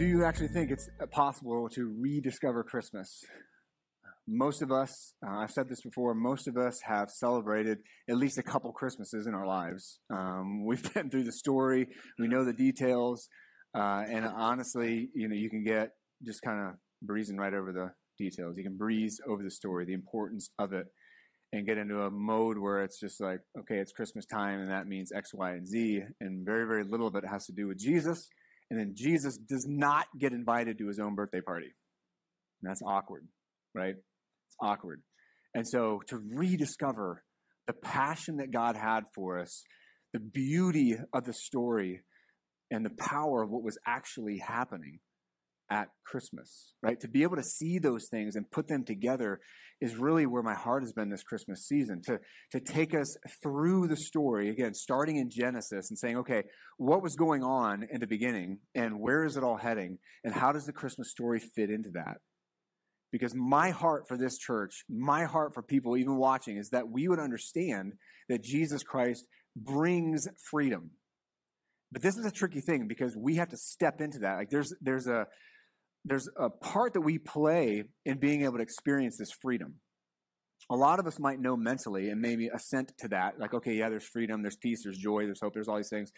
Do you actually think it's possible to rediscover Christmas? Most of us, uh, I've said this before, most of us have celebrated at least a couple Christmases in our lives. Um, we've been through the story, we know the details, uh, and honestly, you know, you can get just kind of breezing right over the details. You can breeze over the story, the importance of it, and get into a mode where it's just like, okay, it's Christmas time, and that means X, Y, and Z, and very, very little of it has to do with Jesus and then Jesus does not get invited to his own birthday party. And that's awkward, right? It's awkward. And so to rediscover the passion that God had for us, the beauty of the story, and the power of what was actually happening at Christmas, right? To be able to see those things and put them together is really where my heart has been this Christmas season. To, to take us through the story, again, starting in Genesis and saying, okay, what was going on in the beginning and where is it all heading and how does the Christmas story fit into that? Because my heart for this church, my heart for people even watching, is that we would understand that Jesus Christ brings freedom. But this is a tricky thing because we have to step into that. Like there's there's a there's a part that we play in being able to experience this freedom. A lot of us might know mentally and maybe assent to that, like, okay, yeah, there's freedom, there's peace, there's joy, there's hope, there's all these things.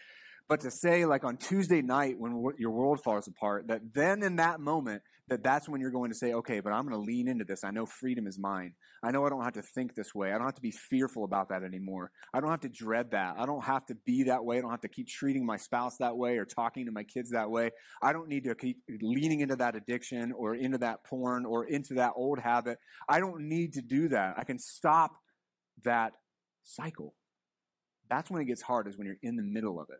But to say, like on Tuesday night when your world falls apart, that then in that moment, that that's when you're going to say, okay, but I'm going to lean into this. I know freedom is mine. I know I don't have to think this way. I don't have to be fearful about that anymore. I don't have to dread that. I don't have to be that way. I don't have to keep treating my spouse that way or talking to my kids that way. I don't need to keep leaning into that addiction or into that porn or into that old habit. I don't need to do that. I can stop that cycle. That's when it gets hard, is when you're in the middle of it.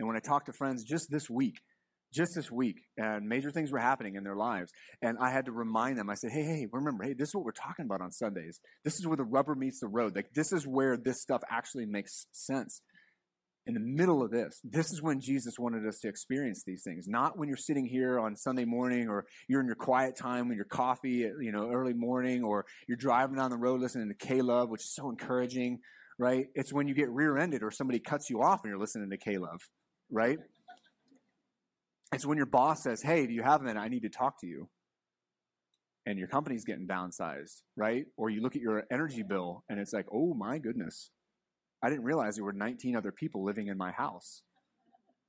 And when I talked to friends just this week, just this week, and major things were happening in their lives. And I had to remind them, I said, hey, hey, remember, hey, this is what we're talking about on Sundays. This is where the rubber meets the road. Like, this is where this stuff actually makes sense. In the middle of this, this is when Jesus wanted us to experience these things. Not when you're sitting here on Sunday morning or you're in your quiet time when your coffee, you know, early morning, or you're driving down the road listening to K-Love, which is so encouraging, right? It's when you get rear-ended or somebody cuts you off and you're listening to K-Love right? It's when your boss says, Hey, do you have a minute? I need to talk to you. And your company's getting downsized, right? Or you look at your energy bill and it's like, Oh my goodness. I didn't realize there were 19 other people living in my house,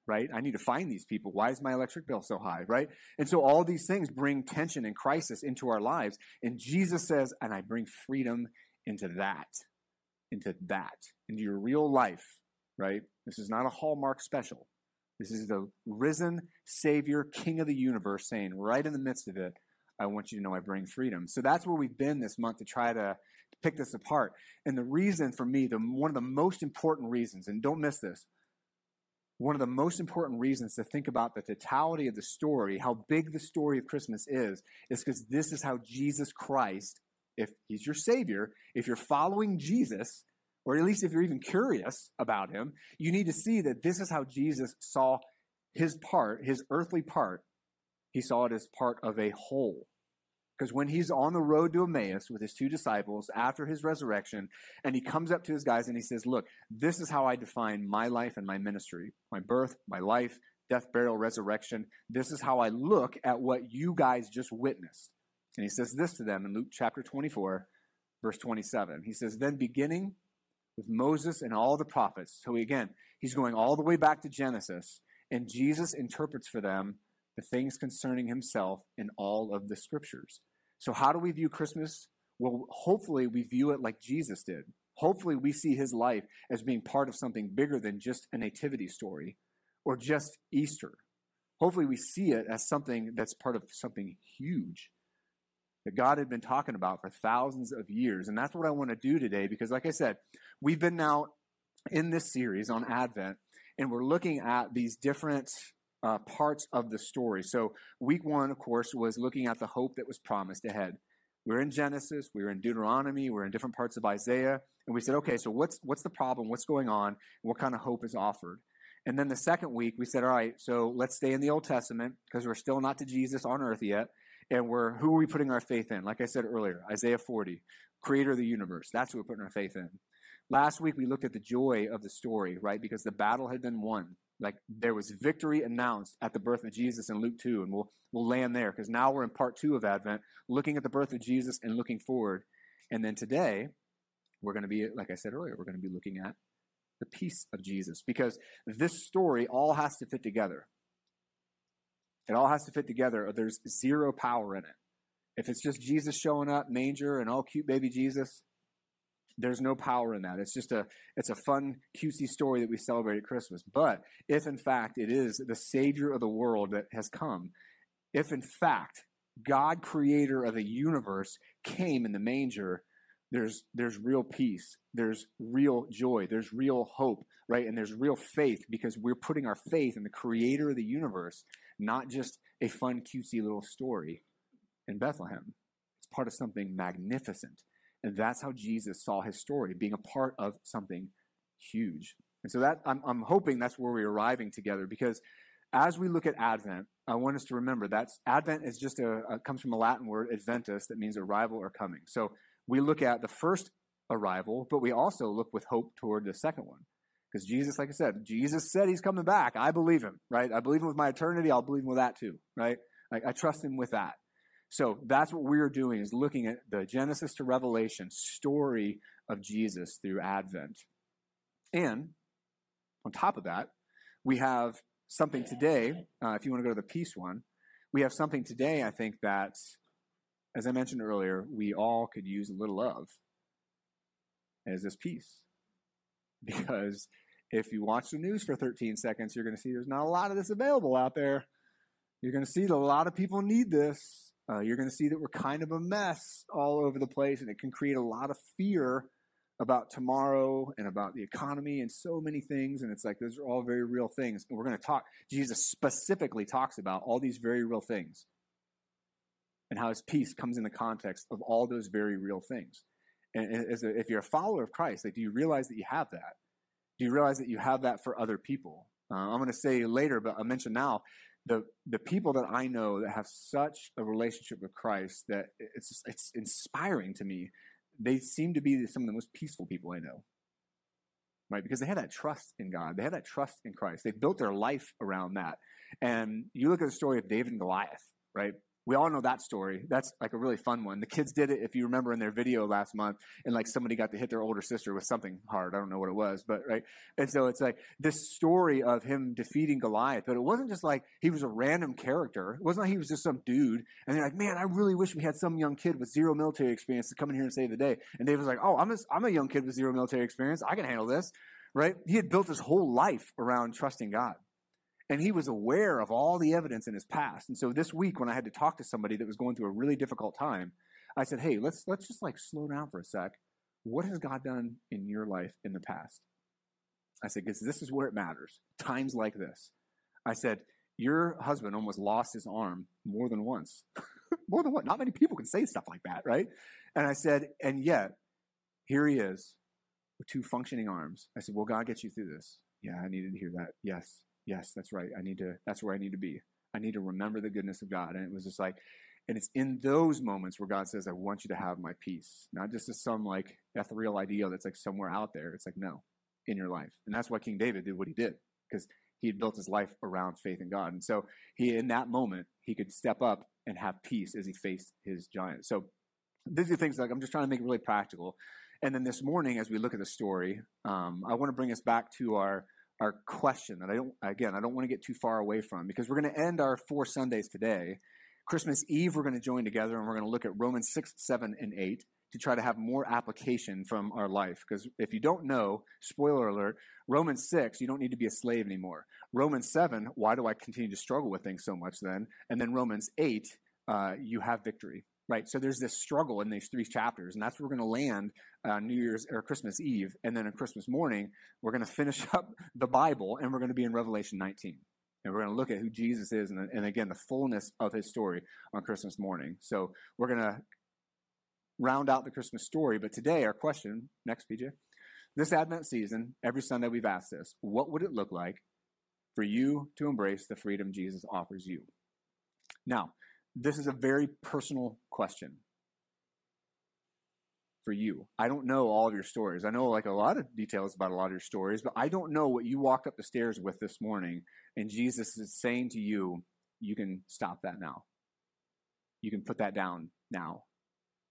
right? I need to find these people. Why is my electric bill so high, right? And so all these things bring tension and crisis into our lives. And Jesus says, And I bring freedom into that, into that, into your real life, right? This is not a Hallmark special. This is the risen Savior, King of the universe, saying right in the midst of it, I want you to know I bring freedom. So that's where we've been this month to try to pick this apart. And the reason for me, the, one of the most important reasons, and don't miss this, one of the most important reasons to think about the totality of the story, how big the story of Christmas is, is because this is how Jesus Christ, if he's your Savior, if you're following Jesus, or at least if you're even curious about him, you need to see that this is how Jesus saw his part, his earthly part. He saw it as part of a whole. Because when he's on the road to Emmaus with his two disciples after his resurrection, and he comes up to his guys and he says, Look, this is how I define my life and my ministry my birth, my life, death, burial, resurrection. This is how I look at what you guys just witnessed. And he says this to them in Luke chapter 24, verse 27. He says, Then beginning with Moses and all the prophets. So again, he's going all the way back to Genesis, and Jesus interprets for them the things concerning himself in all of the scriptures. So, how do we view Christmas? Well, hopefully, we view it like Jesus did. Hopefully, we see his life as being part of something bigger than just a nativity story or just Easter. Hopefully, we see it as something that's part of something huge that God had been talking about for thousands of years. And that's what I want to do today because, like I said, we've been now in this series on Advent and we're looking at these different uh, parts of the story. So, week one, of course, was looking at the hope that was promised ahead. We are in Genesis, we're in Deuteronomy, we are in different parts of Isaiah, and we said, okay, so what's what's the problem? What's going on? What kind of hope is offered? And then the second week, we said, all right, so let's stay in the Old Testament because we're still not to Jesus on earth yet. And we're who are we putting our faith in? Like I said earlier, Isaiah 40, creator of the universe. That's who we're putting our faith in. Last week we looked at the joy of the story, right? Because the battle had been won. Like there was victory announced at the birth of Jesus in Luke 2, and we'll we'll land there because now we're in part two of Advent, looking at the birth of Jesus and looking forward. And then today, we're going to be, like I said earlier, we're going to be looking at the peace of Jesus because this story all has to fit together. It all has to fit together, or there's zero power in it. If it's just Jesus showing up, manger, and all cute baby Jesus, there's no power in that. It's just a it's a fun, cutesy story that we celebrate at Christmas. But if in fact it is the Savior of the world that has come, if in fact God, creator of the universe, came in the manger, there's there's real peace, there's real joy, there's real hope, right? And there's real faith because we're putting our faith in the creator of the universe, not just a fun, cutesy little story in Bethlehem. It's part of something magnificent. And that's how Jesus saw his story, being a part of something huge. And so that I'm, I'm hoping that's where we're arriving together because as we look at Advent, I want us to remember that Advent is just a, a comes from a Latin word, adventus, that means arrival or coming. So we look at the first arrival, but we also look with hope toward the second one. Because Jesus, like I said, Jesus said he's coming back. I believe him, right? I believe him with my eternity. I'll believe him with that too, right? Like, I trust him with that. So that's what we're doing is looking at the Genesis to Revelation story of Jesus through Advent. And on top of that, we have something today. Uh, if you want to go to the peace one, we have something today, I think, that, as I mentioned earlier, we all could use a little of as this peace. Because if you watch the news for 13 seconds, you're going to see there's not a lot of this available out there. You're going to see that a lot of people need this. Uh, you're going to see that we're kind of a mess all over the place, and it can create a lot of fear about tomorrow and about the economy and so many things. And it's like those are all very real things. And we're going to talk, Jesus specifically talks about all these very real things and how his peace comes in the context of all those very real things. And as a, if you're a follower of Christ, like, do you realize that you have that? Do you realize that you have that for other people? Uh, I'm going to say later, but I'll mention now the the people that I know that have such a relationship with Christ that it's it's inspiring to me. They seem to be some of the most peaceful people I know. Right? Because they have that trust in God. They have that trust in Christ. They built their life around that. And you look at the story of David and Goliath, right? We all know that story. That's like a really fun one. The kids did it, if you remember in their video last month, and like somebody got to hit their older sister with something hard. I don't know what it was, but right. And so it's like this story of him defeating Goliath, but it wasn't just like he was a random character. It wasn't like he was just some dude. And they're like, man, I really wish we had some young kid with zero military experience to come in here and save the day. And David was like, oh, I'm a, I'm a young kid with zero military experience. I can handle this, right? He had built his whole life around trusting God and he was aware of all the evidence in his past. And so this week, when I had to talk to somebody that was going through a really difficult time, I said, "Hey, let's let's just like slow down for a sec. What has God done in your life in the past?" I said, "Because this is where it matters. Times like this." I said, "Your husband almost lost his arm more than once. more than what? Not many people can say stuff like that, right?" And I said, "And yet, here he is." With two functioning arms. I said, Will God get you through this? Yeah, I needed to hear that. Yes yes, that's right. I need to, that's where I need to be. I need to remember the goodness of God. And it was just like, and it's in those moments where God says, I want you to have my peace. Not just as some like ethereal idea that's like somewhere out there. It's like, no, in your life. And that's why King David did what he did, because he had built his life around faith in God. And so he, in that moment, he could step up and have peace as he faced his giant. So these are things like I'm just trying to make it really practical. And then this morning, as we look at the story, um, I want to bring us back to our our question that I don't, again, I don't want to get too far away from because we're going to end our four Sundays today. Christmas Eve, we're going to join together and we're going to look at Romans 6, 7, and 8 to try to have more application from our life. Because if you don't know, spoiler alert, Romans 6, you don't need to be a slave anymore. Romans 7, why do I continue to struggle with things so much then? And then Romans 8, uh, you have victory right? So there's this struggle in these three chapters, and that's where we're going to land uh, New Year's or Christmas Eve, and then on Christmas morning we're going to finish up the Bible, and we're going to be in Revelation 19. And we're going to look at who Jesus is and, and again, the fullness of his story on Christmas morning. So we're going to round out the Christmas story. But today, our question next, PJ. This Advent season, every Sunday we've asked this what would it look like for you to embrace the freedom Jesus offers you? Now, this is a very personal question for you. I don't know all of your stories. I know like a lot of details about a lot of your stories, but I don't know what you walked up the stairs with this morning and Jesus is saying to you, you can stop that now. You can put that down now.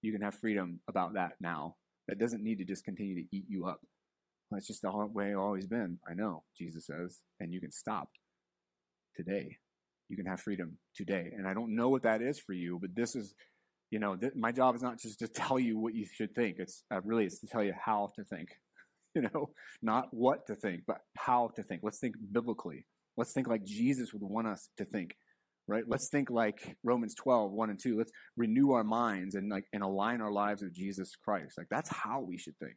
You can have freedom about that now. That doesn't need to just continue to eat you up. That's just the way it's always been. I know, Jesus says, and you can stop today. You can have freedom today. And I don't know what that is for you, but this is, you know, th- my job is not just to tell you what you should think. It's uh, really it's to tell you how to think. You know, not what to think, but how to think. Let's think biblically. Let's think like Jesus would want us to think right? Let's think like Romans 12, 1 and 2. Let's renew our minds and like and align our lives with Jesus Christ. Like that's how we should think.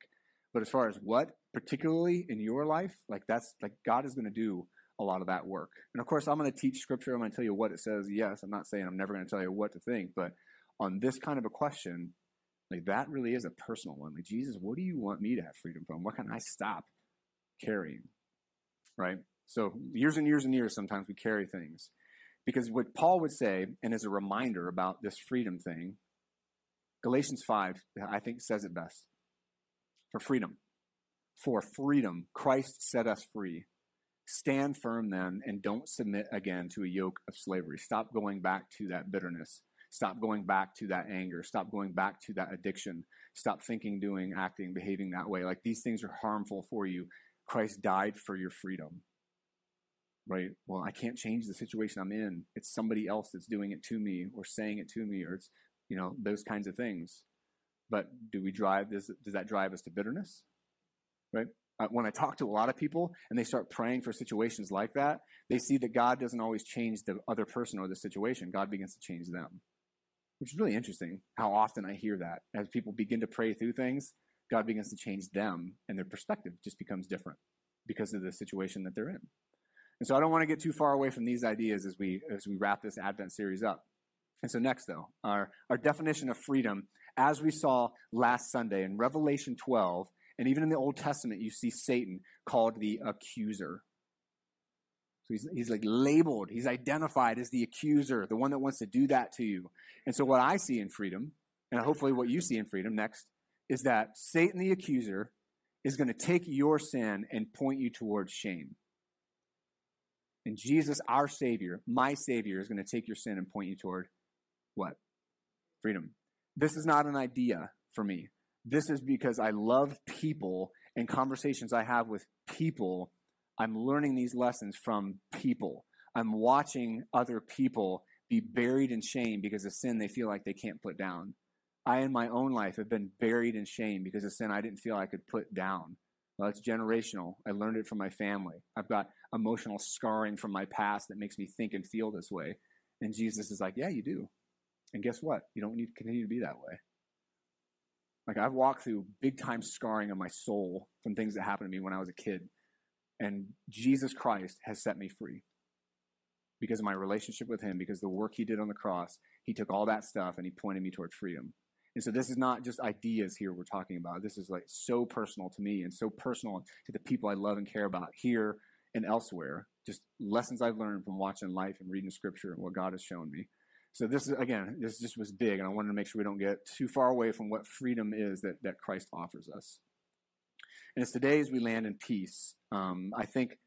But as far as what, particularly in your life, like that's like God is going to do a lot of that work. And of course, I'm going to teach scripture. I'm going to tell you what it says. Yes, I'm not saying I'm never going to tell you what to think, but on this kind of a question, like that really is a personal one. Like, Jesus, what do you want me to have freedom from? What can I stop carrying? Right? So, years and years and years, sometimes we carry things. Because what Paul would say, and as a reminder about this freedom thing, Galatians 5, I think, says it best. For freedom. For freedom, Christ set us free. Stand firm then and don't submit again to a yoke of slavery. Stop going back to that bitterness. Stop going back to that anger. Stop going back to that addiction. Stop thinking, doing, acting, behaving that way. Like these things are harmful for you. Christ died for your freedom right? Well, I can't change the situation I'm in. It's somebody else that's doing it to me or saying it to me or it's, you know, those kinds of things. But do we drive, does, does that drive us to bitterness? Right? Uh, when I talk to a lot of people and they start praying for situations like that, they see that God doesn't always change the other person or the situation. God begins to change them, which is really interesting how often I hear that. As people begin to pray through things, God begins to change them and their perspective just becomes different because of the situation that they're in. And so I don't want to get too far away from these ideas as we as we wrap this Advent series up. And so next though, our, our definition of freedom, as we saw last Sunday in Revelation 12, and even in the Old Testament, you see Satan called the accuser. So he's, he's like labeled, he's identified as the accuser, the one that wants to do that to you. And so what I see in freedom, and hopefully what you see in freedom next, is that Satan the accuser is going to take your sin and point you towards shame. And Jesus, our Savior, my Savior, is going to take your sin and point you toward what? Freedom. This is not an idea for me. This is because I love people and conversations I have with people. I'm learning these lessons from people. I'm watching other people be buried in shame because of sin they feel like they can't put down. I, in my own life, have been buried in shame because of sin I didn't feel I could put down. Well, it's generational. I learned it from my family. I've got emotional scarring from my past that makes me think and feel this way. And Jesus is like, Yeah, you do. And guess what? You don't need to continue to be that way. Like, I've walked through big time scarring of my soul from things that happened to me when I was a kid. And Jesus Christ has set me free because of my relationship with Him, because the work He did on the cross. He took all that stuff and He pointed me toward freedom. And so this is not just ideas here we're talking about. This is like so personal to me and so personal to the people I love and care about here and elsewhere. Just lessons I've learned from watching life and reading scripture and what God has shown me. So this is again, this just was big, and I wanted to make sure we don't get too far away from what freedom is that, that Christ offers us. And it's today as we land in peace. Um, I think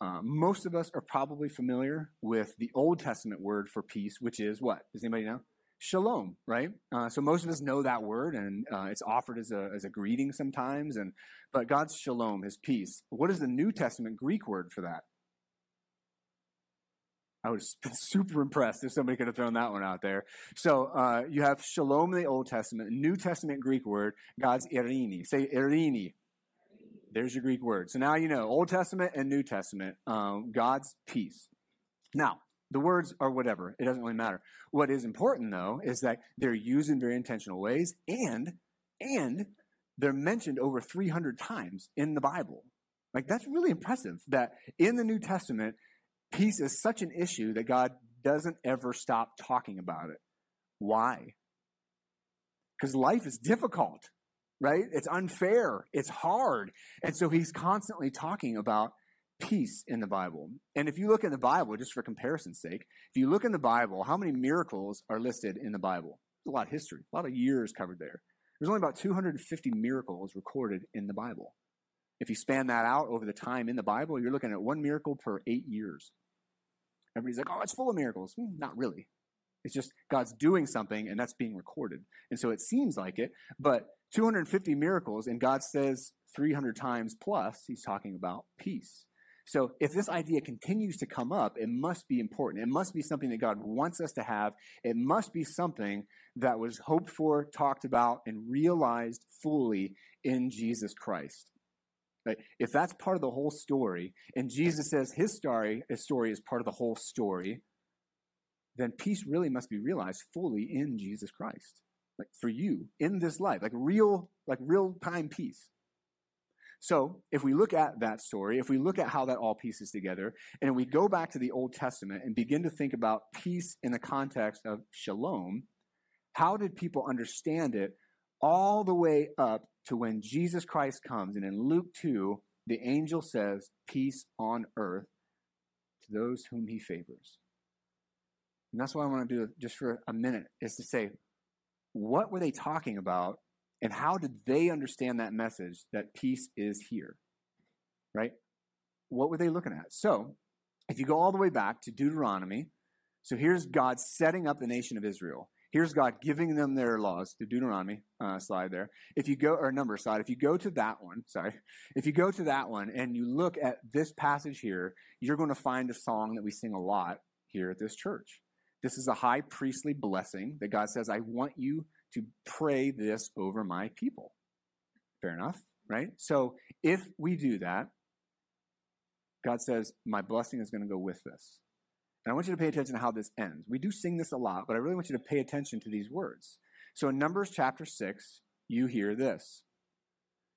uh, most of us are probably familiar with the Old Testament word for peace, which is what? Does anybody know? shalom, right? Uh, so most of us know that word, and uh, it's offered as a, as a greeting sometimes. And but God's shalom, His peace. What is the New Testament Greek word for that? I was super impressed if somebody could have thrown that one out there. So uh, you have shalom in the Old Testament, New Testament Greek word, God's irini. Say irini. There's your Greek word. So now you know Old Testament and New Testament, um, God's peace. Now, the words are whatever. It doesn't really matter. What is important though is that they're used in very intentional ways and and they're mentioned over 300 times in the Bible. Like that's really impressive that in the New Testament Peace is such an issue that God doesn't ever stop talking about it. Why? Because life is difficult, right? It's unfair, it's hard. And so he's constantly talking about peace in the Bible. And if you look in the Bible, just for comparison's sake, if you look in the Bible, how many miracles are listed in the Bible? A lot of history, a lot of years covered there. There's only about 250 miracles recorded in the Bible. If you span that out over the time in the Bible, you're looking at one miracle per eight years. Everybody's like, oh, it's full of miracles. Hmm, not really. It's just God's doing something and that's being recorded. And so it seems like it, but 250 miracles, and God says 300 times plus, he's talking about peace. So if this idea continues to come up, it must be important. It must be something that God wants us to have. It must be something that was hoped for, talked about, and realized fully in Jesus Christ. Right? If that's part of the whole story, and Jesus says his story, his story is part of the whole story, then peace really must be realized fully in Jesus Christ. Like for you in this life, like real, like real time peace. So, if we look at that story, if we look at how that all pieces together, and we go back to the Old Testament and begin to think about peace in the context of shalom, how did people understand it all the way up to when Jesus Christ comes? And in Luke 2, the angel says, Peace on earth to those whom he favors. And that's what I want to do just for a minute is to say, what were they talking about and how did they understand that message that peace is here? Right? What were they looking at? So, if you go all the way back to Deuteronomy, so here's God setting up the nation of Israel. Here's God giving them their laws, the Deuteronomy uh, slide there. If you go, or number slide, if you go to that one, sorry, if you go to that one and you look at this passage here, you're going to find a song that we sing a lot here at this church. This is a high priestly blessing that God says, I want you to pray this over my people. Fair enough, right? So if we do that, God says, My blessing is going to go with this. And I want you to pay attention to how this ends. We do sing this a lot, but I really want you to pay attention to these words. So in Numbers chapter 6, you hear this.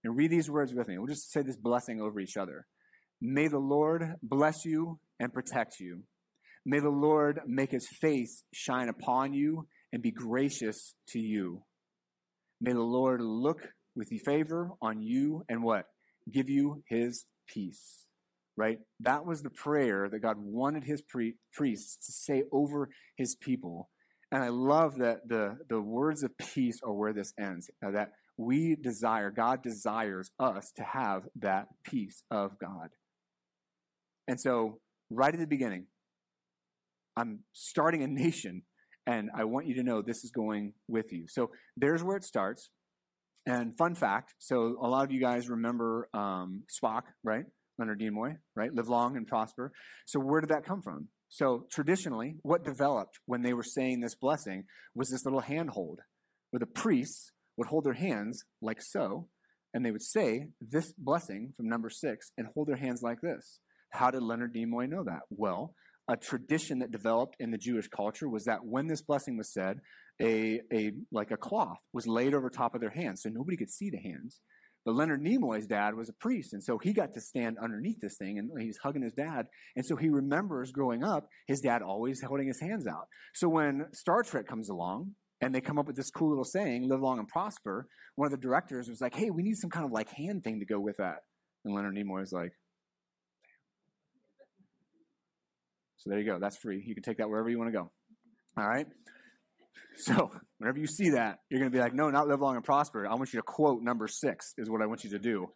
And read these words with me. We'll just say this blessing over each other. May the Lord bless you and protect you. May the Lord make his face shine upon you and be gracious to you. May the Lord look with favor on you and what? Give you his peace. Right? That was the prayer that God wanted his pre- priests to say over his people. And I love that the, the words of peace are where this ends. that we desire, God desires us to have that peace of God. And so, right at the beginning, I'm starting a nation and I want you to know this is going with you. So there's where it starts. And fun fact so a lot of you guys remember um, Spock, right? Leonard Nimoy, right? Live long and prosper. So where did that come from? So traditionally, what developed when they were saying this blessing was this little handhold where the priests would hold their hands like so, and they would say this blessing from number six and hold their hands like this. How did Leonard Nimoy know that? Well, a tradition that developed in the Jewish culture was that when this blessing was said, a, a like a cloth was laid over top of their hands so nobody could see the hands. But Leonard Nimoy's dad was a priest, and so he got to stand underneath this thing, and he was hugging his dad. And so he remembers growing up, his dad always holding his hands out. So when Star Trek comes along, and they come up with this cool little saying, live long and prosper, one of the directors was like, hey, we need some kind of like hand thing to go with that. And Leonard Nimoy was like, So there you go. That's free. You can take that wherever you want to go. All right? So whenever you see that, you're going to be like, no, not live long and prosper. I want you to quote number six, is what I want you to do.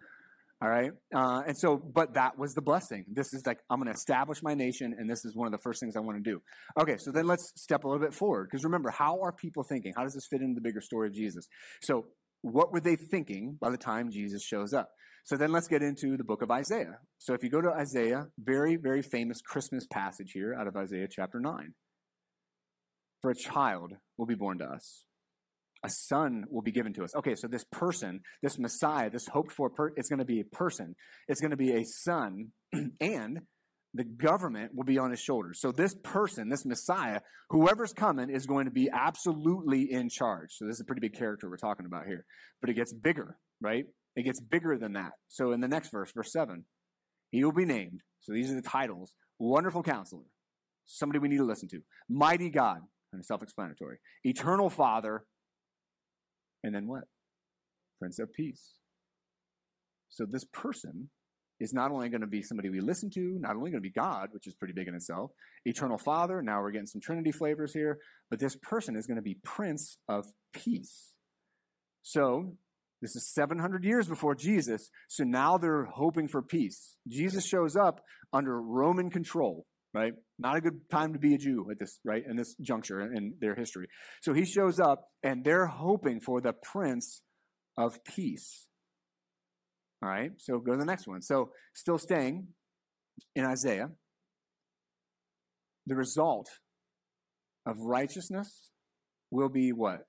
All right? Uh, and so, but that was the blessing. This is like, I'm going to establish my nation, and this is one of the first things I want to do. Okay, so then let's step a little bit forward. Because remember, how are people thinking? How does this fit into the bigger story of Jesus? So, what were they thinking by the time Jesus shows up? So then let's get into the book of Isaiah. So if you go to Isaiah, very, very famous Christmas passage here out of Isaiah chapter 9. For a child will be born to us. A son will be given to us. Okay, so this person, this Messiah, this hoped for, per- it's going to be a person. It's going to be a son, and the government will be on his shoulders. So this person, this Messiah, whoever's coming is going to be absolutely in charge. So this is a pretty big character we're talking about here. But it gets bigger, right? It gets bigger than that. So in the next verse, verse 7, he will be named. So these are the titles Wonderful counselor, somebody we need to listen to. Mighty God, of self explanatory. Eternal Father, and then what? Prince of Peace. So this person is not only going to be somebody we listen to, not only going to be God, which is pretty big in itself, eternal Father, now we're getting some Trinity flavors here, but this person is going to be Prince of Peace. So this is 700 years before Jesus, so now they're hoping for peace. Jesus shows up under Roman control, right? Not a good time to be a Jew at this, right, in this juncture in their history. So he shows up and they're hoping for the Prince of Peace. All right, so go to the next one. So, still staying in Isaiah, the result of righteousness will be what?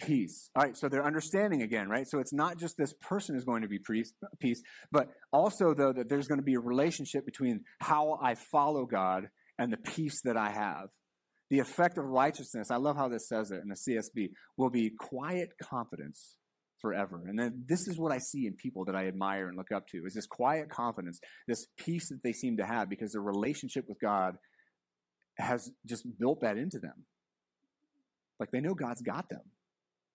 Peace. All right, so they're understanding again, right? So it's not just this person is going to be peace, but also, though, that there's going to be a relationship between how I follow God and the peace that I have. The effect of righteousness, I love how this says it in the CSB, will be quiet confidence forever. And then this is what I see in people that I admire and look up to is this quiet confidence, this peace that they seem to have because their relationship with God has just built that into them. Like they know God's got them.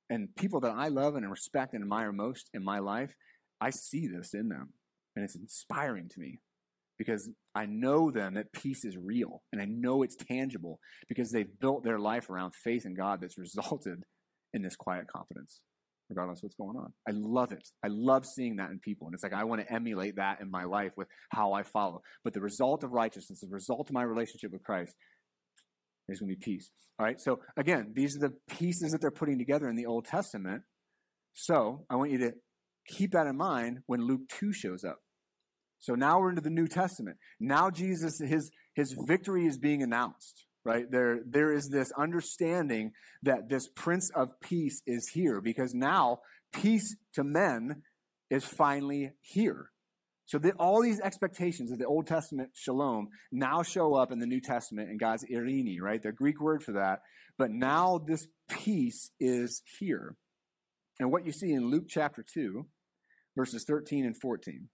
And people that I love and respect and admire most in my life, I see this in them. And it's inspiring to me because I know them that peace is real and I know it's tangible because they've built their life around faith in God that's resulted in this quiet confidence regardless of what's going on. I love it. I love seeing that in people. And it's like I want to emulate that in my life with how I follow. But the result of righteousness, the result of my relationship with Christ, is going to be peace. All right. So again, these are the pieces that they're putting together in the Old Testament. So I want you to keep that in mind when Luke 2 shows up. So now we're into the New Testament. Now Jesus, his, his victory is being announced right? There, there is this understanding that this Prince of Peace is here because now peace to men is finally here. So that all these expectations of the Old Testament shalom now show up in the New Testament in God's irini, right? The Greek word for that. But now this peace is here. And what you see in Luke chapter 2, verses 13 and 14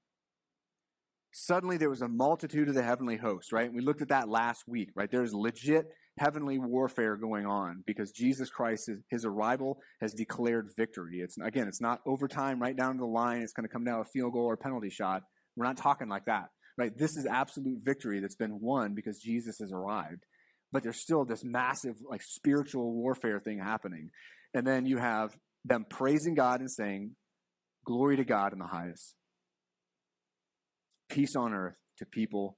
suddenly there was a multitude of the heavenly hosts, right? We looked at that last week, right? There's legit heavenly warfare going on because Jesus Christ, his arrival has declared victory. It's again, it's not overtime right down to the line. It's going to come down a field goal or penalty shot. We're not talking like that, right? This is absolute victory that's been won because Jesus has arrived. But there's still this massive, like, spiritual warfare thing happening. And then you have them praising God and saying, Glory to God in the highest peace on earth to people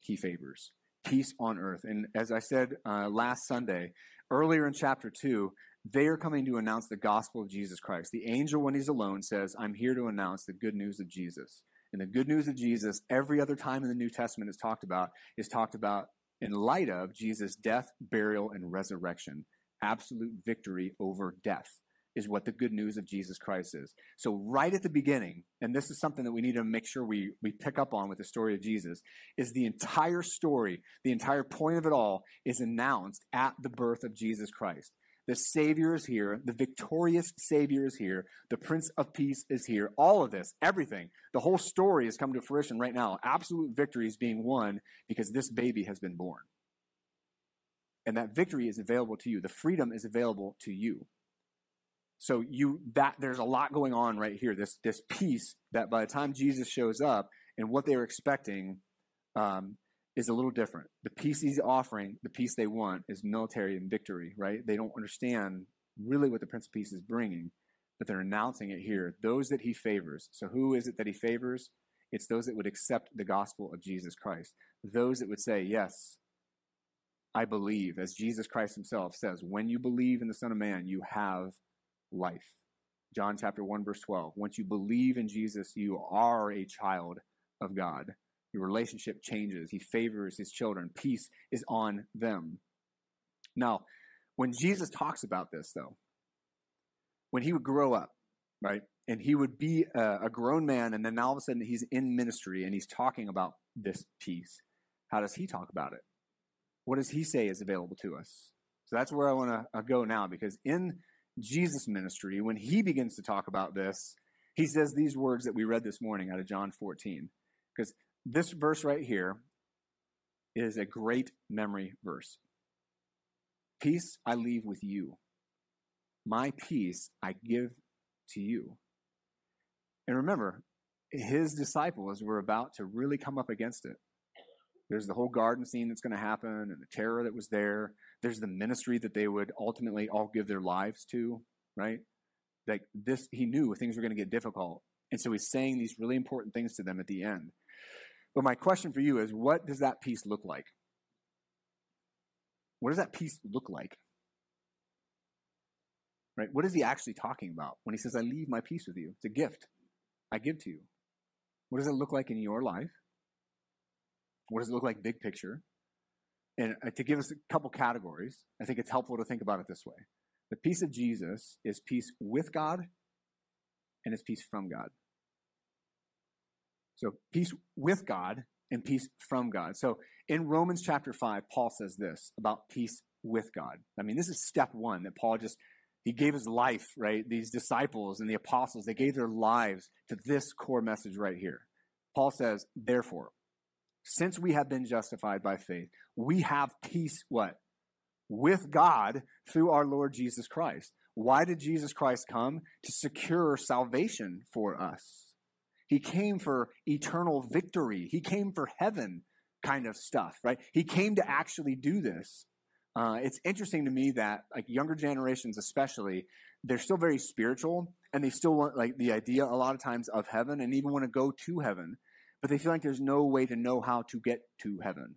he favors. Peace on earth. And as I said uh, last Sunday, earlier in chapter 2, they are coming to announce the gospel of Jesus Christ. The angel, when he's alone, says, I'm here to announce the good news of Jesus. And the good news of Jesus, every other time in the New Testament is talked about, is talked about in light of Jesus' death, burial, and resurrection. Absolute victory over death is what the good news of Jesus Christ is. So, right at the beginning, and this is something that we need to make sure we, we pick up on with the story of Jesus, is the entire story, the entire point of it all is announced at the birth of Jesus Christ. The Savior is here. The victorious Savior is here. The Prince of Peace is here. All of this, everything, the whole story has come to fruition right now. Absolute victory is being won because this baby has been born. And that victory is available to you. The freedom is available to you. So you that there's a lot going on right here. This this peace that by the time Jesus shows up and what they were expecting um, is a little different. The peace he's offering, the peace they want, is military and victory. Right? They don't understand really what the Prince of Peace is bringing, but they're announcing it here. Those that he favors. So who is it that he favors? It's those that would accept the gospel of Jesus Christ. Those that would say, yes, I believe, as Jesus Christ himself says, when you believe in the Son of Man, you have life. John chapter 1 verse 12. Once you believe in Jesus, you are a child of God. Your relationship changes. He favors his children. Peace is on them. Now, when Jesus talks about this though, when he would grow up, right? And he would be a, a grown man and then all of a sudden he's in ministry and he's talking about this peace. How does he talk about it? What does he say is available to us? So that's where I want to uh, go now because in Jesus' ministry, when he begins to talk about this, he says these words that we read this morning out of John 14. Because this verse right here is a great memory verse. Peace I leave with you. My peace I give to you. And remember, his disciples were about to really come up against it. There's the whole garden scene that's going to happen and the terror that was there. There's the ministry that they would ultimately all give their lives to, right? Like this, he knew things were going to get difficult. And so he's saying these really important things to them at the end. But my question for you is what does that peace look like? What does that peace look like? Right? What is he actually talking about when he says, I leave my peace with you? It's a gift I give to you. What does it look like in your life? What does it look like big picture? And uh, to give us a couple categories, I think it's helpful to think about it this way. The peace of Jesus is peace with God and it's peace from God. So peace with God and peace from God. So in Romans chapter 5, Paul says this about peace with God. I mean, this is step one that Paul just, he gave his life, right? These disciples and the apostles, they gave their lives to this core message right here. Paul says, therefore, since we have been justified by faith, we have peace, what? With God through our Lord Jesus Christ. Why did Jesus Christ come? To secure salvation for us. He came for eternal victory. He came for heaven kind of stuff, right? He came to actually do this. Uh, it's interesting to me that like younger generations, especially, they're still very spiritual and they still want like the idea a lot of times of heaven and even want to go to heaven, but they feel like there's no way to know how to get to heaven.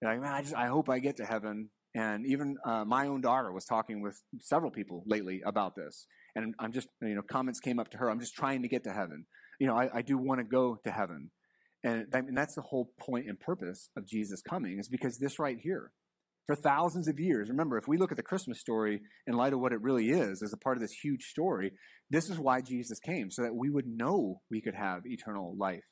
They're like, man, I just I hope I get to heaven. And even uh, my own daughter was talking with several people lately about this, and I'm just you know comments came up to her. I'm just trying to get to heaven you know, I, I do want to go to heaven. And, and that's the whole point and purpose of Jesus coming, is because this right here, for thousands of years, remember, if we look at the Christmas story in light of what it really is, as a part of this huge story, this is why Jesus came, so that we would know we could have eternal life.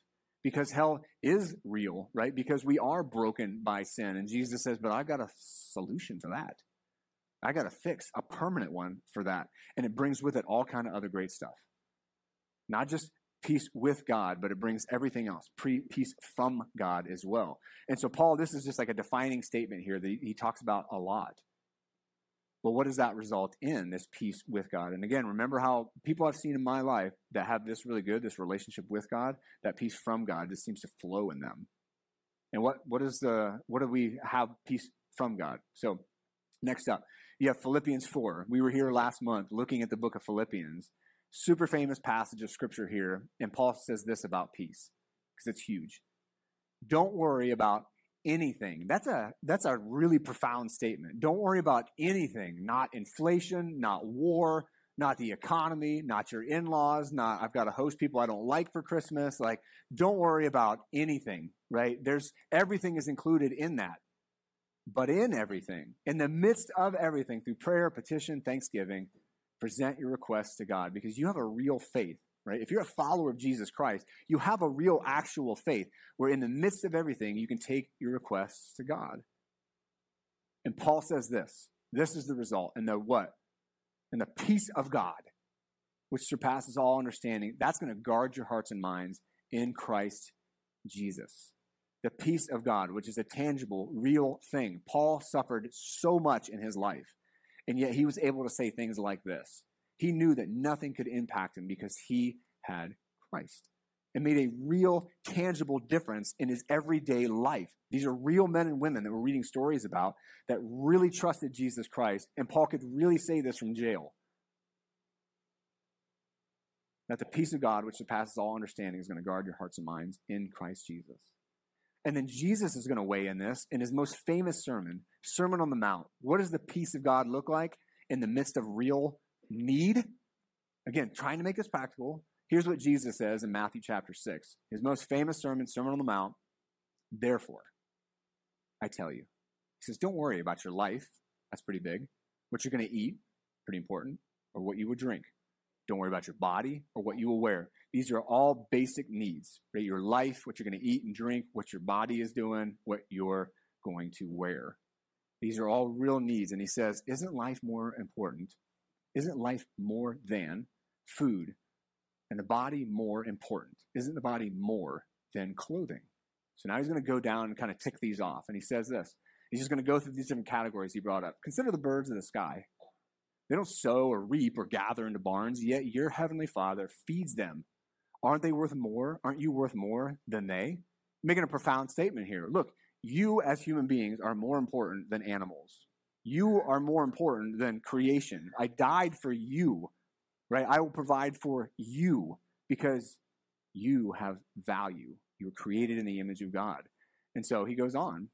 Because hell is real, right? Because we are broken by sin. And Jesus says, but I've got a solution for that. I got a fix, a permanent one for that. And it brings with it all kind of other great stuff. Not just peace with God, but it brings everything else, pre- peace from God as well. And so, Paul, this is just like a defining statement here that he, talks about a lot. But what does that result in, this peace with God? And again, remember how people I've seen in my life that have this really good, this relationship with God, that peace from God just seems to flow in them. And what, what is the, what do we have peace from God? So, next up, you have Philippians 4. We were here last month looking at the book of Philippians super famous passage of scripture here, and Paul says this about peace because it's huge. Don't worry about anything. That's a that's a really profound statement. Don't worry about anything, not inflation, not war, not the economy, not your in-laws, not I've got to host people I don't like for Christmas. Like don't worry about anything, right? There's everything is included in that. But in everything, in the midst of everything, through prayer, petition, thanksgiving, present your requests to God because you have a real faith, right? If you're a follower of Jesus Christ, you have a real actual faith where in the midst of everything, you can take your requests to God. And Paul says this this is the result. And the what? And the peace of God, which surpasses all understanding, that's going to guard your hearts and minds in Christ Jesus. The peace of God, which is a tangible, real thing. Paul suffered so much in his life and yet he was able to say things like this. He knew that nothing could impact him because he had Christ. It made a real, tangible difference in his everyday life. These are real men and women that we're reading stories about that really trusted Jesus Christ. And Paul could really say this from jail that the peace of God, which surpasses all understanding, is going to guard your hearts and minds in Christ Jesus. And then Jesus is going to weigh in this in his most famous sermon, Sermon on the Mount. What does the peace of God look like in the midst of real need? Again, trying to make this practical. Here's what Jesus says in Matthew chapter 6, his most famous sermon, Sermon on the Mount. Therefore, I tell you, he says, don't worry about your life. That's pretty big. What you're going to eat, pretty important, or what you would drink. Don't worry about your body or what you will wear. These are all basic needs, right? Your life, what you're going to eat and drink, what your body is doing, what you're going to wear. These are all real needs. And he says, Isn't life more important? Isn't life more than food? And the body more important? Isn't the body more than clothing? So now he's going to go down and kind of tick these off. And he says this. He's just going to go through these different categories he brought up. Consider the birds of the sky. They don't sow or reap or gather into barns, yet your heavenly Father feeds them. Aren't they worth more? Aren't you worth more than they? Making a profound statement here. Look, you as human beings are more important than animals. You are more important than creation. I died for you, right? I will provide for you because you have value. You were created in the image of God. And so he goes on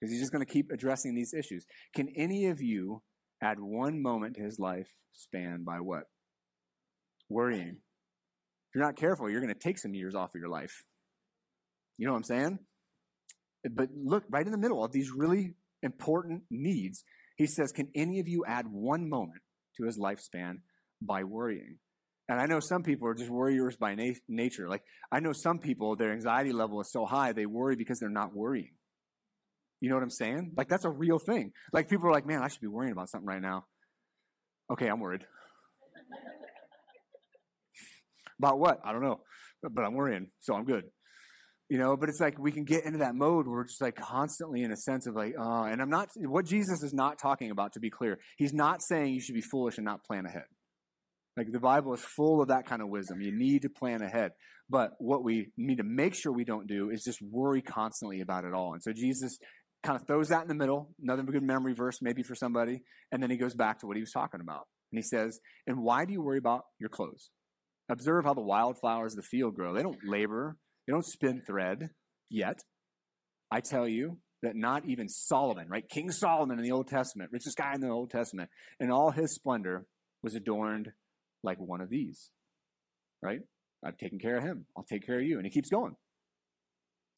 because he's just going to keep addressing these issues. Can any of you add one moment to his life span by what? Worrying. You're not careful, you're going to take some years off of your life. You know what I'm saying? But look, right in the middle of these really important needs, he says, Can any of you add one moment to his lifespan by worrying? And I know some people are just worriers by na- nature. Like, I know some people, their anxiety level is so high, they worry because they're not worrying. You know what I'm saying? Like, that's a real thing. Like, people are like, man, I should be worrying about something right now. Okay, I'm worried. About what? I don't know. But I'm worrying, so I'm good. You know but it's like we can get into that mode where we're just like constantly in a sense of like oh and i'm not what jesus is not talking about to be clear he's not saying you should be foolish and not plan ahead. Like the bible is full of that kind of wisdom. You need to plan ahead. But what we need to make sure we don't do is just worry constantly about it all. And so jesus kind of throws that in the middle another good memory verse maybe for somebody and then he goes back to what he was talking about. And he says and why do you worry about your clothes observe how the wildflowers of the field grow they don't labor they don't spin thread yet. I tell you that not even Solomon, right? King Solomon in the Old Testament, richest guy in the Old Testament, in all his splendor was adorned like one of these, right? I've taken care of him. I'll take care of you. And he keeps going.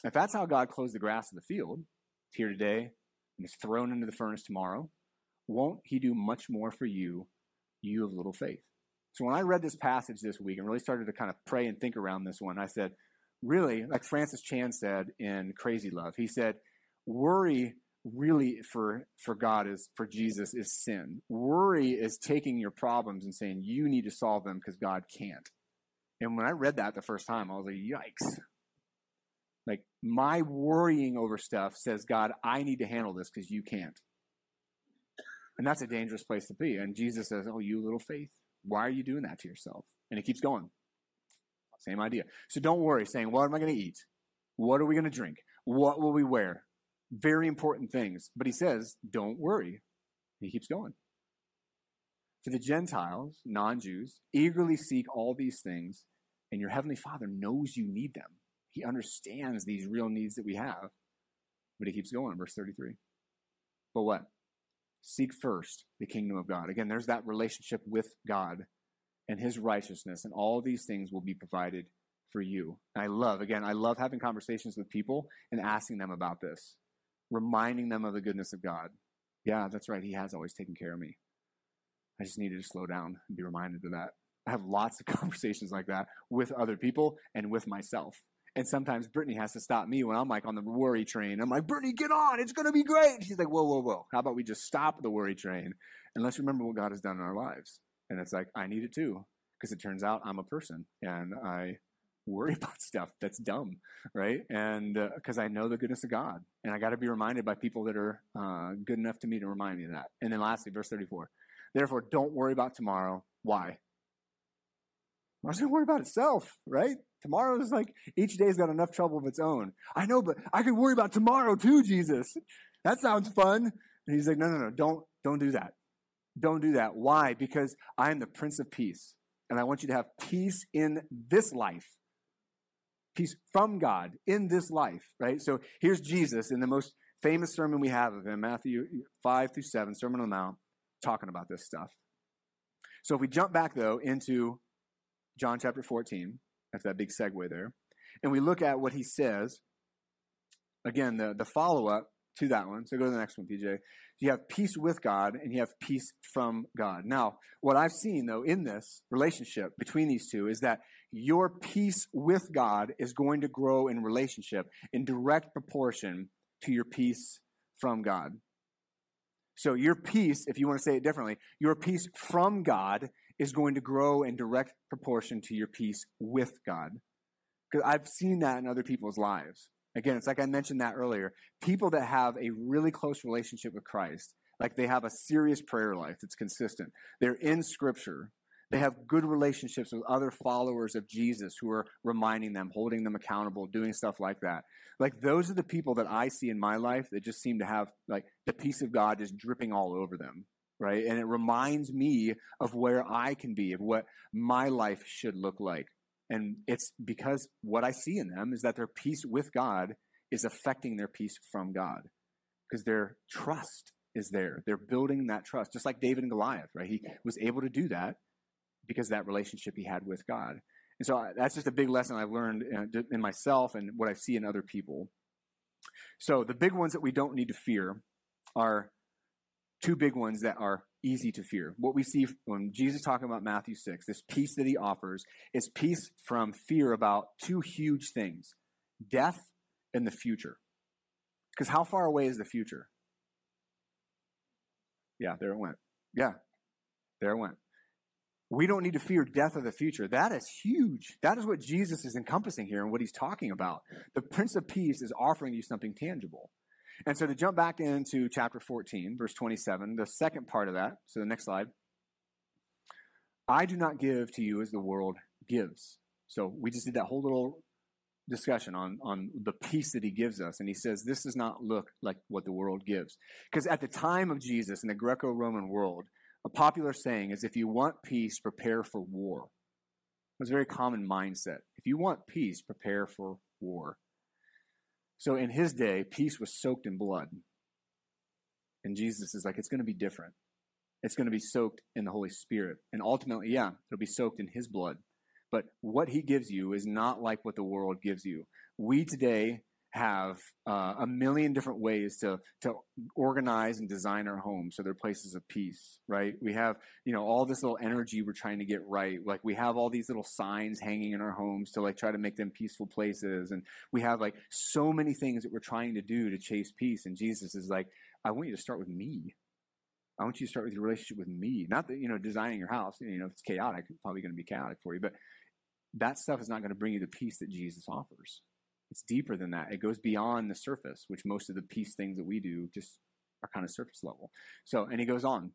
If that's how God clothes the grass of the field, it's here today and is thrown into the furnace tomorrow, won't he do much more for you, you of little faith? So when I read this passage this week and really started to kind of pray and think around this one, I said, really, like Francis Chan said in Crazy Love, he said, worry really for for God is for Jesus is sin. Worry is taking your problems and saying you need to solve them because God can't. And when I read that the first time, I was like, yikes. Like my worrying over stuff says, God, I need to handle this because you can't. And that's a dangerous place to be. And Jesus says, Oh, you little faith, why are you doing that to yourself? And it keeps going. Same idea. So don't worry saying, what am I going to eat? What are we going to drink? What will we wear? Very important things. But he says, don't worry. He keeps going. For the Gentiles, non Jews, eagerly seek all these things, and your heavenly Father knows you need them. He understands these real needs that we have. But he keeps going, verse 33. But what? Seek first the kingdom of God. Again, there's that relationship with God and his righteousness, and all these things will be provided for you. And I love, again, I love having conversations with people and asking them about this, reminding them of the goodness of God. Yeah, that's right. He has always taken care of me. I just needed to slow down and be reminded of that. I have lots of conversations like that with other people and with myself. And sometimes Brittany has to stop me when I'm like on the worry train. I'm like, Brittany, get on. It's going to be great. She's like, whoa, whoa, whoa. How about we just stop the worry train and let's remember what God has done in our lives? And it's like, I need it too. Because it turns out I'm a person and I worry about stuff that's dumb, right? And because uh, I know the goodness of God. And I got to be reminded by people that are uh, good enough to me to remind me of that. And then lastly, verse 34. Therefore, don't worry about tomorrow. Why? Why does it worry about itself, right? Tomorrow is like each day's got enough trouble of its own. I know, but I could worry about tomorrow too, Jesus. That sounds fun. And he's like, no, no, no, don't, don't do that. Don't do that. Why? Because I am the Prince of Peace. And I want you to have peace in this life. Peace from God in this life, right? So here's Jesus in the most famous sermon we have of him, Matthew 5 through 7, Sermon on the Mount, talking about this stuff. So if we jump back, though, into John chapter 14, that's that big segue there, and we look at what he says, again, the, the follow up to that one. So go to the next one, PJ. You have peace with God and you have peace from God. Now, what I've seen though in this relationship between these two is that your peace with God is going to grow in relationship in direct proportion to your peace from God. So your peace, if you want to say it differently, your peace from God is going to grow in direct proportion to your peace with God. Because I've seen that in other people's lives. Again, it's like I mentioned that earlier. People that have a really close relationship with Christ, like they have a serious prayer life that's consistent. They're in Scripture. They have good relationships with other followers of Jesus who are reminding them, holding them accountable, doing stuff like that. Like those are the people that I see in my life that just seem to have like the peace of God just dripping all over them, right? And it reminds me of where I can be, of what my life should look like. And it's because what I see in them is that their peace with God is affecting their peace from God because their trust is there. They're building that trust, just like David and Goliath, right? He was able to do that because that relationship he had with God. And so uh, that's just a big lesson I've learned uh, in myself and what I see in other people. So the big ones that we don't need to fear are two big ones that are easy to fear. What we see when Jesus talking about Matthew 6, this peace that he offers is peace from fear about two huge things death and the future. Because how far away is the future? Yeah, there it went. Yeah, there it went. We don't need to fear death of the future. That is huge. That is what Jesus is encompassing here and what he's talking about. The Prince of Peace is offering you something tangible. And so to jump back into chapter 14, verse 27, the second part of that, so the next slide. I do not give to you as the world gives. So we just did that whole little discussion on, on the peace that he gives us. And he says, this does not look like what the world gives. Because at the time of Jesus in the Greco Roman world, a popular saying is if you want peace, prepare for war. It was a very common mindset. If you want peace, prepare for war. So in his day, peace was soaked in blood. And Jesus is like, it's going to be different. It's going to be soaked in the Holy Spirit. And ultimately, yeah, it'll be soaked in his blood. But what he gives you is not like what the world gives you. We today have uh, a million different ways to to organize and design our homes so they're places of peace right? We have you know all this little energy we're trying to get right. Like we have all these little signs hanging in our homes to like try to make them peaceful places. And we have like so many things that we're trying to do to chase peace. And jesus is like i want you to start with me. I want you to start with your relationship with me. Not that you know designing your house you know if it's chaotic it's probably going to be chaotic for you but that stuff is not going to bring you the peace that jesus offers it's deeper than that. It goes beyond the surface, which most of the peace things that we do just are kind of surface level. So, and he goes on.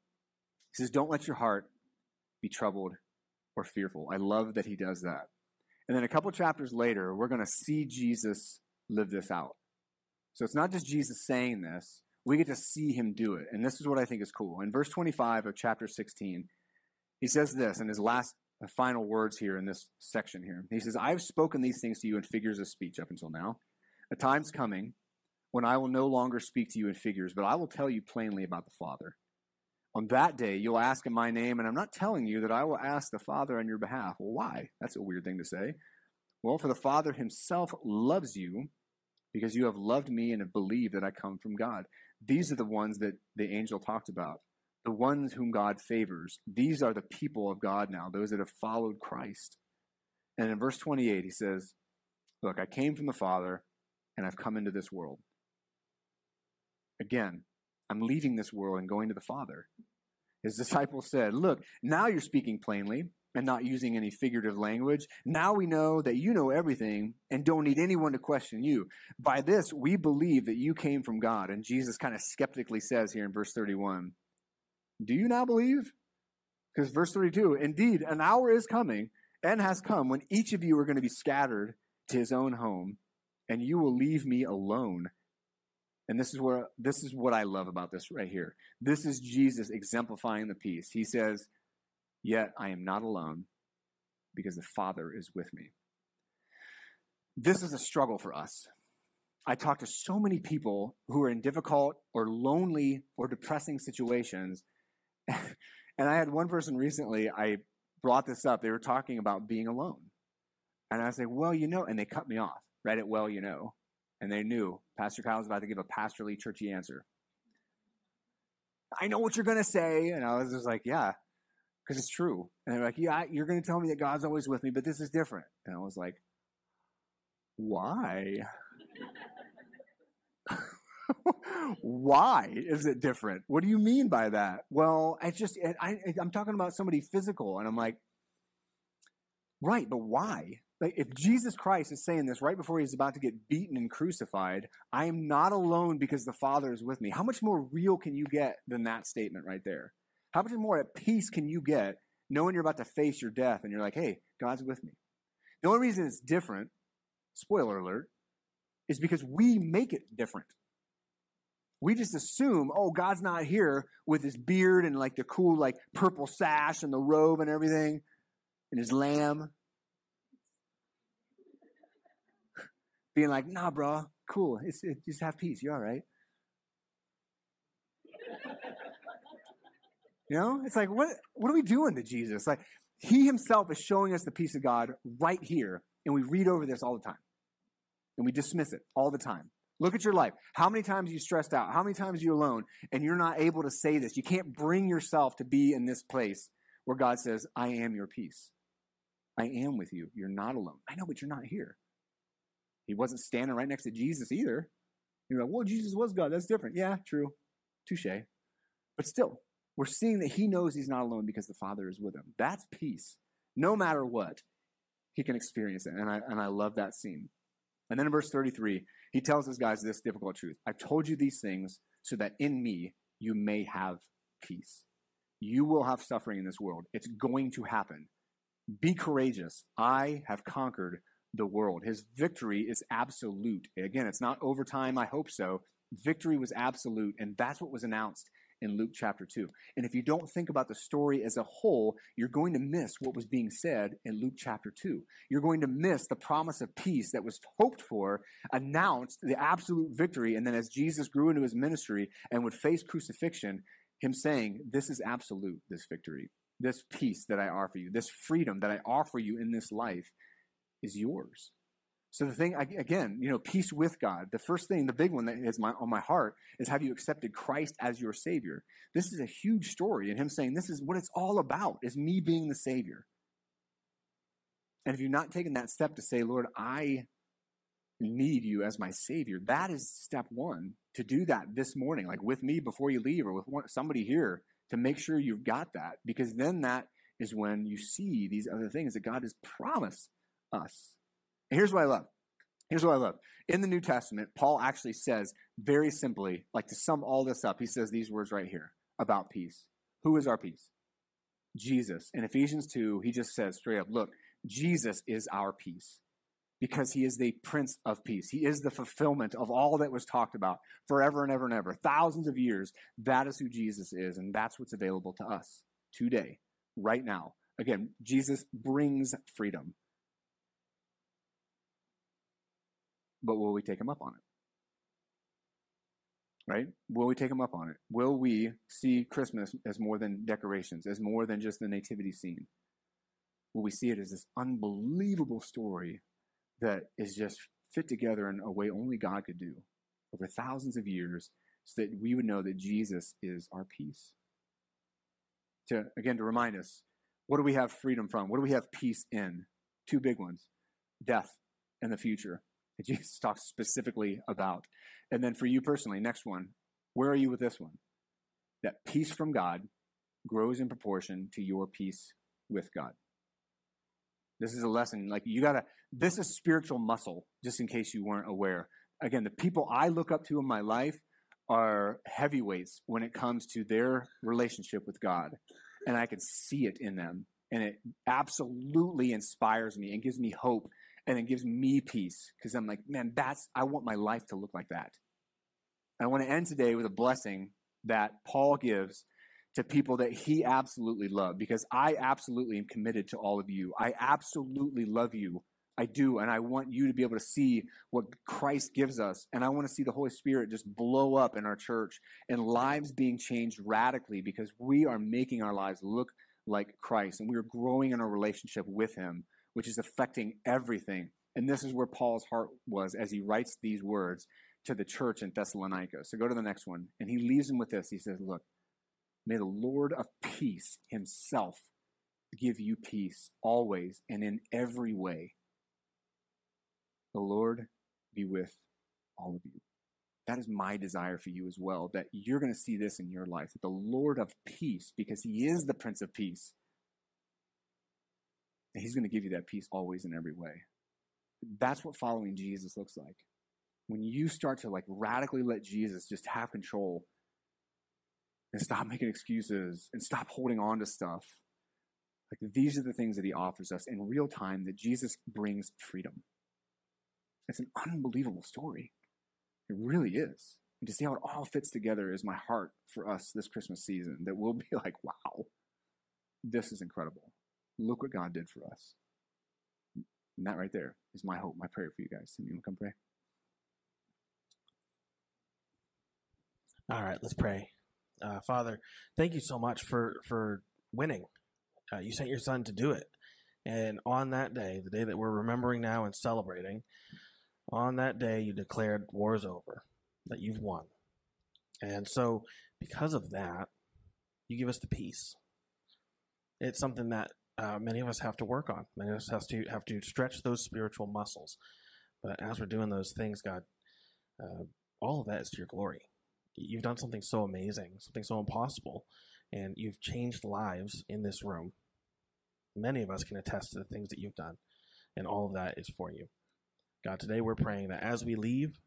He says, Don't let your heart be troubled or fearful. I love that he does that. And then a couple chapters later, we're going to see Jesus live this out. So it's not just Jesus saying this, we get to see him do it. And this is what I think is cool. In verse 25 of chapter 16, he says this in his last final words here in this section here. He says, I have spoken these things to you in figures of speech up until now. A time's coming when I will no longer speak to you in figures, but I will tell you plainly about the Father. On that day, you'll ask in my name, and I'm not telling you that I will ask the Father on your behalf. Well, why? That's a weird thing to say. Well, for the Father himself loves you because you have loved me and have believed that I come from God. These are the ones that the angel talked about the ones whom God favors. These are the people of God now, those that have followed Christ. And in verse 28, he says, Look, I came from the Father and I've come into this world. Again, I'm leaving this world and going to the Father. His disciples said, Look, now you're speaking plainly and not using any figurative language. Now we know that you know everything and don't need anyone to question you. By this, we believe that you came from God. And Jesus kind of skeptically says here in verse 31 do you now believe? Because verse 32 Indeed, an hour is coming and has come when each of you are going to be scattered to his own home, and you will leave me alone. And this is where this is what I love about this right here. This is Jesus exemplifying the peace. He says, Yet I am not alone, because the Father is with me. This is a struggle for us. I talk to so many people who are in difficult or lonely or depressing situations and I had one person recently, I brought this up. They were talking about being alone. And I was like, well, you know, and they cut me off read it well, you know. And they knew Pastor Kyle was about to give a pastorly, churchy answer. I know what you're going to say. And I was just like, yeah, because it's true. And they're like, yeah, you're going to tell me that God's always with me, but this is different. And I was like, why? Why is it different? What do you mean by that? Well, I just, I, I'm talking about somebody physical, and I'm like, right, but why? like if Jesus Christ is saying this right before he's about to get beaten and crucified, I am not alone because the Father is with me. How much more real can you get than that statement right there? How much more at peace can you get knowing you're about to face your death and you're like, hey, God's with me? The only reason it's different, spoiler alert, is because we make it different. We just assume, oh, God's not here with his beard and like the cool, like purple sash and the robe and everything and his lamb. being like, nah, bro, cool. It's, it, just have peace. You're all right? you know, it's like, what, what are we doing to Jesus? Like, he himself is showing us the peace of God right here, and we read over this all the time. And we dismiss it all the time. Look at your life. How many times you stressed out? How many times you alone and you're not able to say this? You can't bring yourself to be in this place where God says, I am your peace. I am with you. You're not alone. I know, but you're not here. He wasn't standing right next to Jesus either. You're like, well, Jesus was God. That's different. Yeah, true. Touche. But still, we're seeing that he knows he's not alone because the Father is with him. That's peace. No matter what, he can experience it. And I, and I love that scene. And then in verse 33, he tells his guys this difficult truth I've told you these things so that in me you may have peace. You will have suffering in this world. It's going to happen. Be courageous. I have conquered the world. His victory is absolute. Again, it's not overtime. I hope so. Victory was absolute, and that's what was announced in Luke chapter 2. And if you don't think about the story as a whole, you're going to miss what was being said in Luke chapter 2. You're going to miss the promise of peace that was hoped for, announced, the absolute victory, and then as Jesus grew into his ministry and would face crucifixion, him saying, This is absolute, this victory, this peace that I offer you, this freedom that I offer you in this life is yours. So the thing again, you know, peace with God. The first thing, the big one that is my, on my heart is have you accepted Christ as your Savior? This is a huge story, and Him saying this is what it's all about: is me being the Savior. And if you've not taken that step to say, Lord, I need you as my Savior, that is step one. To do that this morning, like with me before you leave, or with somebody here, to make sure you've got that, because then that is when you see these other things that God has promised us. Here's what I love. Here's what I love. In the New Testament, Paul actually says very simply, like to sum all this up, he says these words right here about peace. Who is our peace? Jesus. In Ephesians 2, he just says straight up, look, Jesus is our peace because he is the Prince of Peace. He is the fulfillment of all that was talked about forever and ever and ever. Thousands of years, that is who Jesus is, and that's what's available to us today, right now. Again, Jesus brings freedom. But will we take him up on it? Right? Will we take him up on it? Will we see Christmas as more than decorations, as more than just the nativity scene? Will we see it as this unbelievable story that is just fit together in a way only God could do over thousands of years so that we would know that Jesus is our peace? To, again, to remind us, what do we have freedom from? What do we have peace in? Two big ones death and the future that Jesus talks specifically about. And then for you personally, next one, where are you with this one? That peace from God grows in proportion to your peace with God. This is a lesson. Like you gotta, this is spiritual muscle, just in case you weren't aware. Again, the people I look up to in my life are heavyweights when it comes to their relationship with God. And I can see it in them. And it absolutely inspires me and gives me hope and it gives me peace because I'm like, man, that's, I want my life to look like that. And I want to end today with a blessing that Paul gives to people that he absolutely loved because I absolutely am committed to all of you. I absolutely love you. I do. And I want you to be able to see what Christ gives us. And I want to see the Holy Spirit just blow up in our church and lives being changed radically because we are making our lives look like Christ and we are growing in our relationship with Him which is affecting everything. And this is where Paul's heart was as he writes these words to the church in Thessalonica. So go to the next one. And he leaves them with this. He says, Look, may the Lord of peace himself give you peace always and in every way. The Lord be with all of you. That is my desire for you as well, that you're going to see this in your life, that the Lord of peace, because he is the Prince of Peace, He's going to give you that peace always in every way. That's what following Jesus looks like. When you start to like radically let Jesus just have control and stop making excuses and stop holding on to stuff. Like these are the things that he offers us in real time that Jesus brings freedom. It's an unbelievable story. It really is. And to see how it all fits together is my heart for us this Christmas season that we'll be like, wow, this is incredible. Look what God did for us. And that right there is my hope, my prayer for you guys. Can you come pray? All right, let's pray. Uh, Father, thank you so much for for winning. Uh, you sent your son to do it, and on that day, the day that we're remembering now and celebrating, on that day you declared war is over, that you've won, and so because of that, you give us the peace. It's something that uh, many of us have to work on. Many of us have to have to stretch those spiritual muscles. But as we're doing those things, God, uh, all of that is to your glory. You've done something so amazing, something so impossible, and you've changed lives in this room. Many of us can attest to the things that you've done, and all of that is for you. God, today we're praying that as we leave,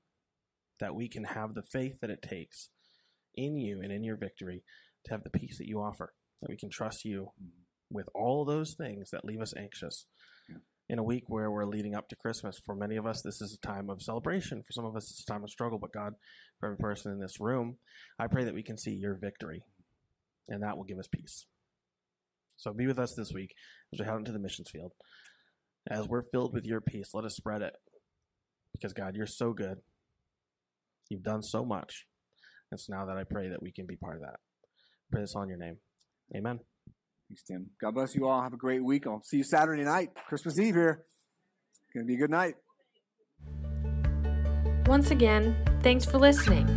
that we can have the faith that it takes in you and in your victory to have the peace that you offer, that we can trust you with all those things that leave us anxious. Yeah. In a week where we're leading up to Christmas, for many of us, this is a time of celebration. For some of us, it's a time of struggle. But God, for every person in this room, I pray that we can see your victory, and that will give us peace. So be with us this week as we head into the missions field. As we're filled with your peace, let us spread it. Because, God, you're so good. You've done so much. And so now that I pray that we can be part of that. I pray this all in your name. Amen. Thanks, Tim. God bless you all. Have a great week. I'll see you Saturday night, Christmas Eve here. It's going to be a good night. Once again, thanks for listening.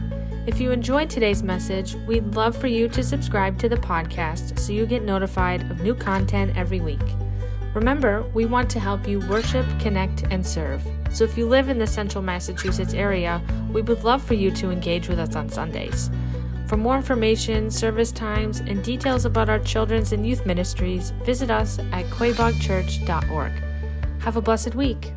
If you enjoyed today's message, we'd love for you to subscribe to the podcast so you get notified of new content every week. Remember, we want to help you worship, connect, and serve. So if you live in the central Massachusetts area, we would love for you to engage with us on Sundays. For more information, service times, and details about our children's and youth ministries, visit us at quaboagchurch.org. Have a blessed week.